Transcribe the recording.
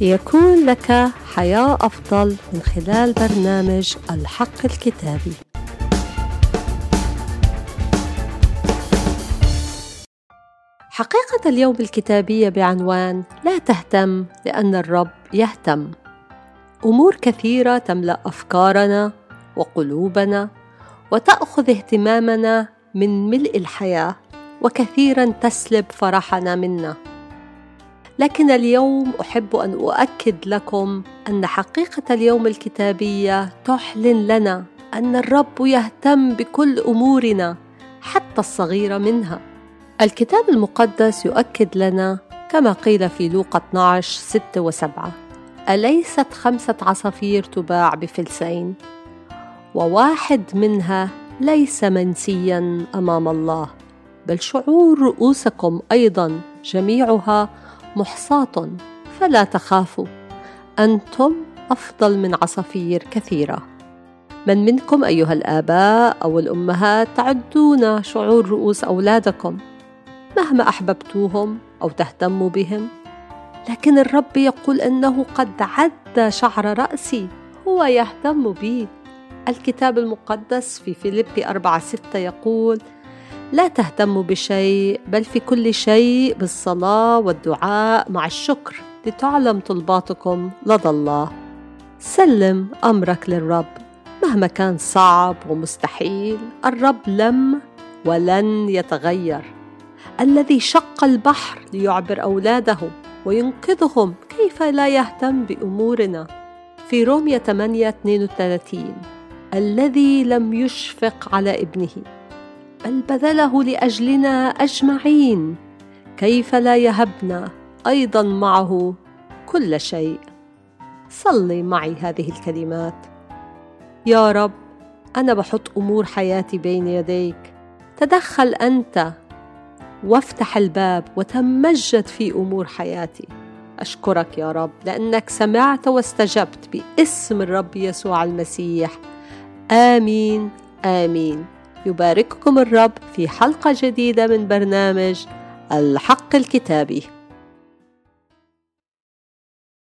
ليكون لك حياة أفضل من خلال برنامج الحق الكتابي. حقيقة اليوم الكتابية بعنوان لا تهتم لأن الرب يهتم. أمور كثيرة تملأ أفكارنا وقلوبنا وتأخذ اهتمامنا من ملء الحياة وكثيرا تسلب فرحنا منا. لكن اليوم أحب أن أؤكد لكم أن حقيقة اليوم الكتابية تعلن لنا أن الرب يهتم بكل أمورنا حتى الصغيره منها. الكتاب المقدس يؤكد لنا كما قيل في لوقا 12 6 و7 أليست خمسة عصافير تباع بفلسين؟ وواحد منها ليس منسيا أمام الله بل شعور رؤوسكم أيضا جميعها محصاة فلا تخافوا. أنتم أفضل من عصافير كثيرة. من منكم أيها الآباء أو الأمهات تعدون شعور رؤوس أولادكم. مهما أحببتوهم أو تهتموا بهم. لكن الرب يقول أنه قد عد شعر رأسي. هو يهتم بي. الكتاب المقدس في فيليبي أربعة ستة يقول لا تهتموا بشيء بل في كل شيء بالصلاة والدعاء مع الشكر لتعلم طلباتكم لدى الله. سلم أمرك للرب. مهما كان صعب ومستحيل الرب لم ولن يتغير. الذي شق البحر ليعبر أولاده وينقذهم كيف لا يهتم بأمورنا؟ في رومية 8 32 الذي لم يشفق على ابنه. بل بذله لأجلنا أجمعين كيف لا يهبنا أيضا معه كل شيء. صلي معي هذه الكلمات. يا رب أنا بحط أمور حياتي بين يديك. تدخل أنت وافتح الباب وتمجد في أمور حياتي. أشكرك يا رب لأنك سمعت واستجبت باسم الرب يسوع المسيح. آمين آمين. يبارككم الرب في حلقة جديدة من برنامج الحق الكتابي.